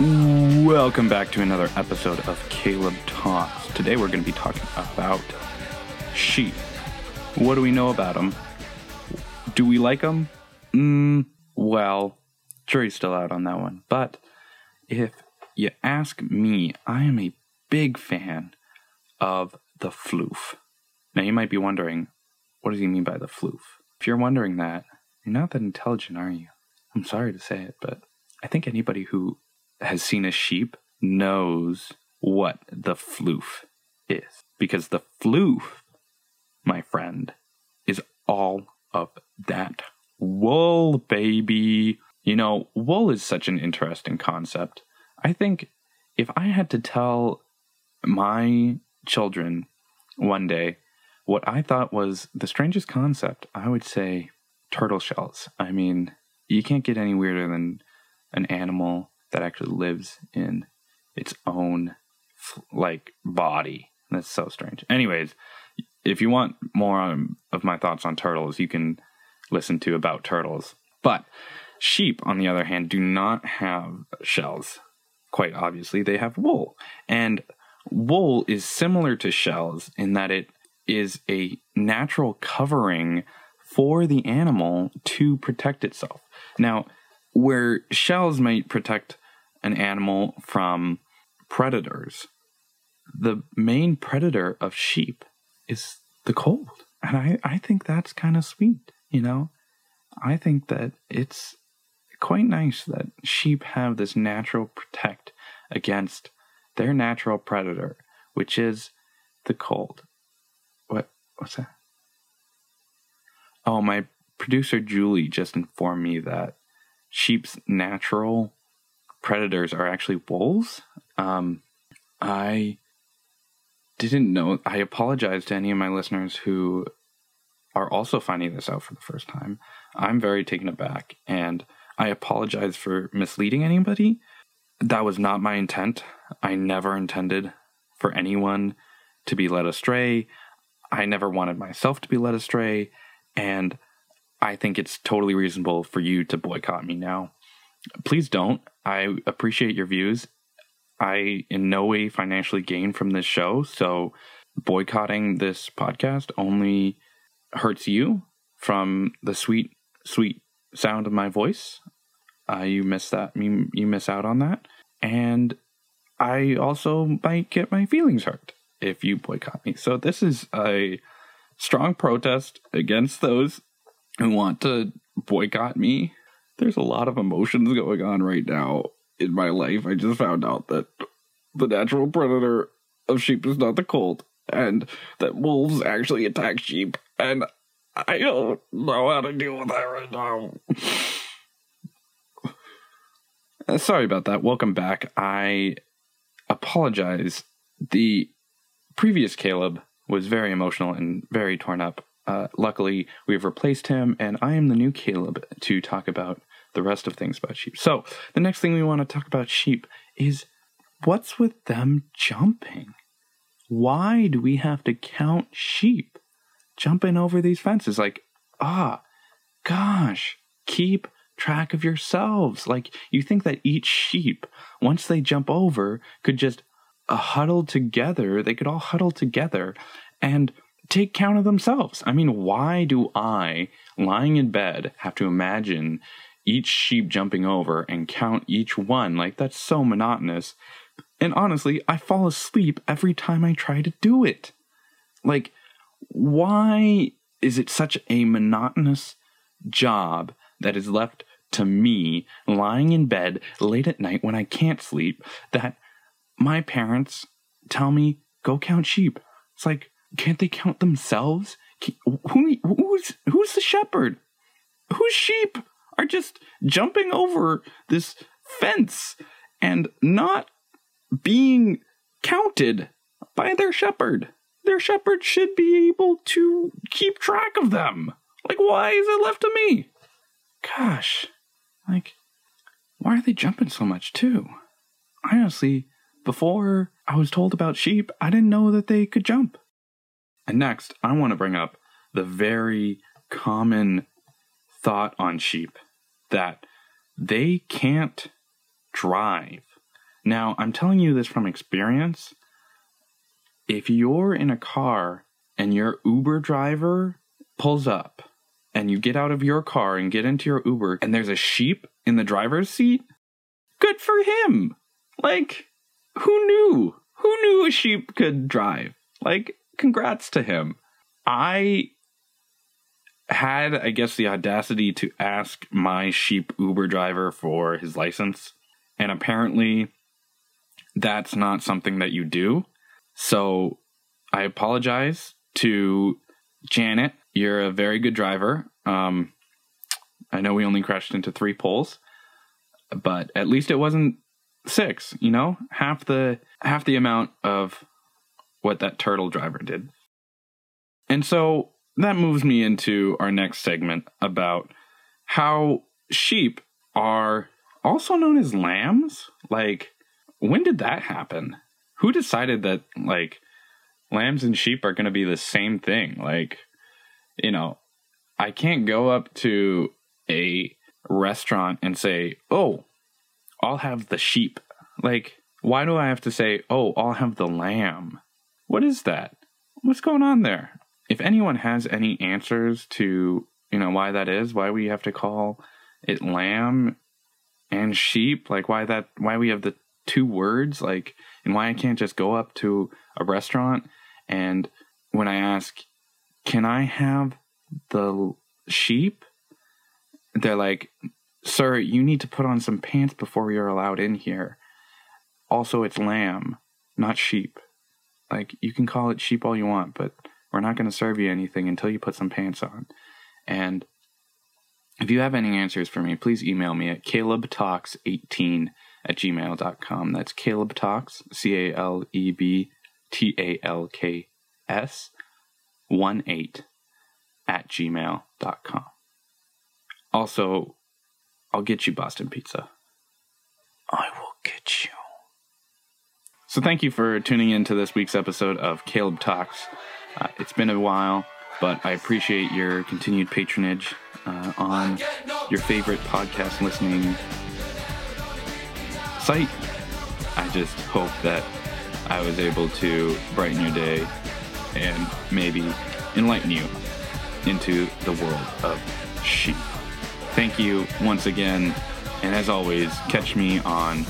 Welcome back to another episode of Caleb Talks. Today we're going to be talking about sheep. What do we know about them? Do we like them? Mm, well, jury's still out on that one. But if you ask me, I am a big fan of the floof. Now you might be wondering, what does he mean by the floof? If you're wondering that, you're not that intelligent, are you? I'm sorry to say it, but I think anybody who has seen a sheep knows what the floof is. Because the floof, my friend, is all of that wool, baby. You know, wool is such an interesting concept. I think if I had to tell my children one day what I thought was the strangest concept, I would say turtle shells. I mean, you can't get any weirder than an animal that actually lives in its own like body. That's so strange. Anyways, if you want more on, of my thoughts on turtles, you can listen to about turtles. But sheep, on the other hand, do not have shells. Quite obviously, they have wool, and wool is similar to shells in that it is a natural covering for the animal to protect itself. Now, where shells might protect an animal from predators, the main predator of sheep is the cold. And I, I think that's kind of sweet, you know? I think that it's quite nice that sheep have this natural protect against their natural predator, which is the cold. What what's that? Oh, my producer Julie just informed me that sheep's natural predators are actually wolves. Um, I didn't know. I apologize to any of my listeners who are also finding this out for the first time. I'm very taken aback, and I apologize for misleading anybody. That was not my intent. I never intended for anyone to be led astray. I never wanted myself to be led astray, and I think it's totally reasonable for you to boycott me now please don't. I appreciate your views. I in no way financially gain from this show, so boycotting this podcast only hurts you from the sweet, sweet sound of my voice. Uh, you miss that. You, you miss out on that, and I also might get my feelings hurt if you boycott me. So this is a strong protest against those who want to boycott me there's a lot of emotions going on right now in my life. I just found out that the natural predator of sheep is not the colt, and that wolves actually attack sheep, and I don't know how to deal with that right now. Uh, sorry about that. Welcome back. I apologize. The previous Caleb was very emotional and very torn up. Uh, luckily, we've replaced him, and I am the new Caleb to talk about the rest of things about sheep. So, the next thing we want to talk about sheep is what's with them jumping? Why do we have to count sheep jumping over these fences? Like, ah, gosh, keep track of yourselves. Like, you think that each sheep, once they jump over, could just uh, huddle together, they could all huddle together and take count of themselves. I mean, why do I, lying in bed, have to imagine each sheep jumping over and count each one. Like, that's so monotonous. And honestly, I fall asleep every time I try to do it. Like, why is it such a monotonous job that is left to me lying in bed late at night when I can't sleep that my parents tell me, go count sheep? It's like, can't they count themselves? Who, who's, who's the shepherd? Whose sheep? are just jumping over this fence and not being counted by their shepherd. Their shepherd should be able to keep track of them. Like, why is it left to me? Gosh, like, why are they jumping so much, too? Honestly, before I was told about sheep, I didn't know that they could jump. And next, I want to bring up the very common thought on sheep that they can't drive. Now, I'm telling you this from experience. If you're in a car and your Uber driver pulls up and you get out of your car and get into your Uber and there's a sheep in the driver's seat, good for him. Like, who knew? Who knew a sheep could drive? Like, congrats to him. I had, I guess, the audacity to ask my sheep Uber driver for his license. And apparently, that's not something that you do. So I apologize to Janet. You're a very good driver. Um, I know we only crashed into three poles, but at least it wasn't six. You know, half the half the amount of what that turtle driver did. And so that moves me into our next segment about how sheep are also known as lambs. Like, when did that happen? Who decided that, like, lambs and sheep are going to be the same thing? Like, you know, I can't go up to a restaurant and say, oh, I'll have the sheep. Like, why do I have to say, oh, I'll have the lamb? What is that? What's going on there? if anyone has any answers to you know why that is, why we have to call it lamb and sheep, like why that why we have the two words, like and why I can't just go up to a restaurant and when I ask, "Can I have the sheep?" they're like, "Sir, you need to put on some pants before you're allowed in here." Also, it's lamb, not sheep. Like you can call it sheep all you want, but we're not going to serve you anything until you put some pants on. And if you have any answers for me, please email me at calebtalks18 at gmail.com. That's Caleb Talks, C A L E B T A L K S, 1 8 at gmail.com. Also, I'll get you Boston Pizza. I will get you. So, thank you for tuning in to this week's episode of Caleb Talks. Uh, it's been a while, but I appreciate your continued patronage uh, on your favorite podcast listening site. I just hope that I was able to brighten your day and maybe enlighten you into the world of sheep. Thank you once again, and as always, catch me on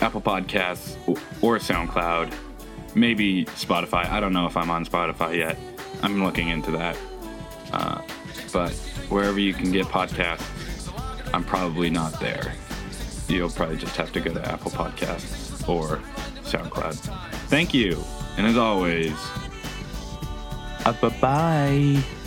Apple Podcasts or SoundCloud maybe Spotify. I don't know if I'm on Spotify yet. I'm looking into that. Uh, but wherever you can get podcasts, I'm probably not there. You'll probably just have to go to Apple Podcasts or SoundCloud. Thank you. And as always, uh, bye bye.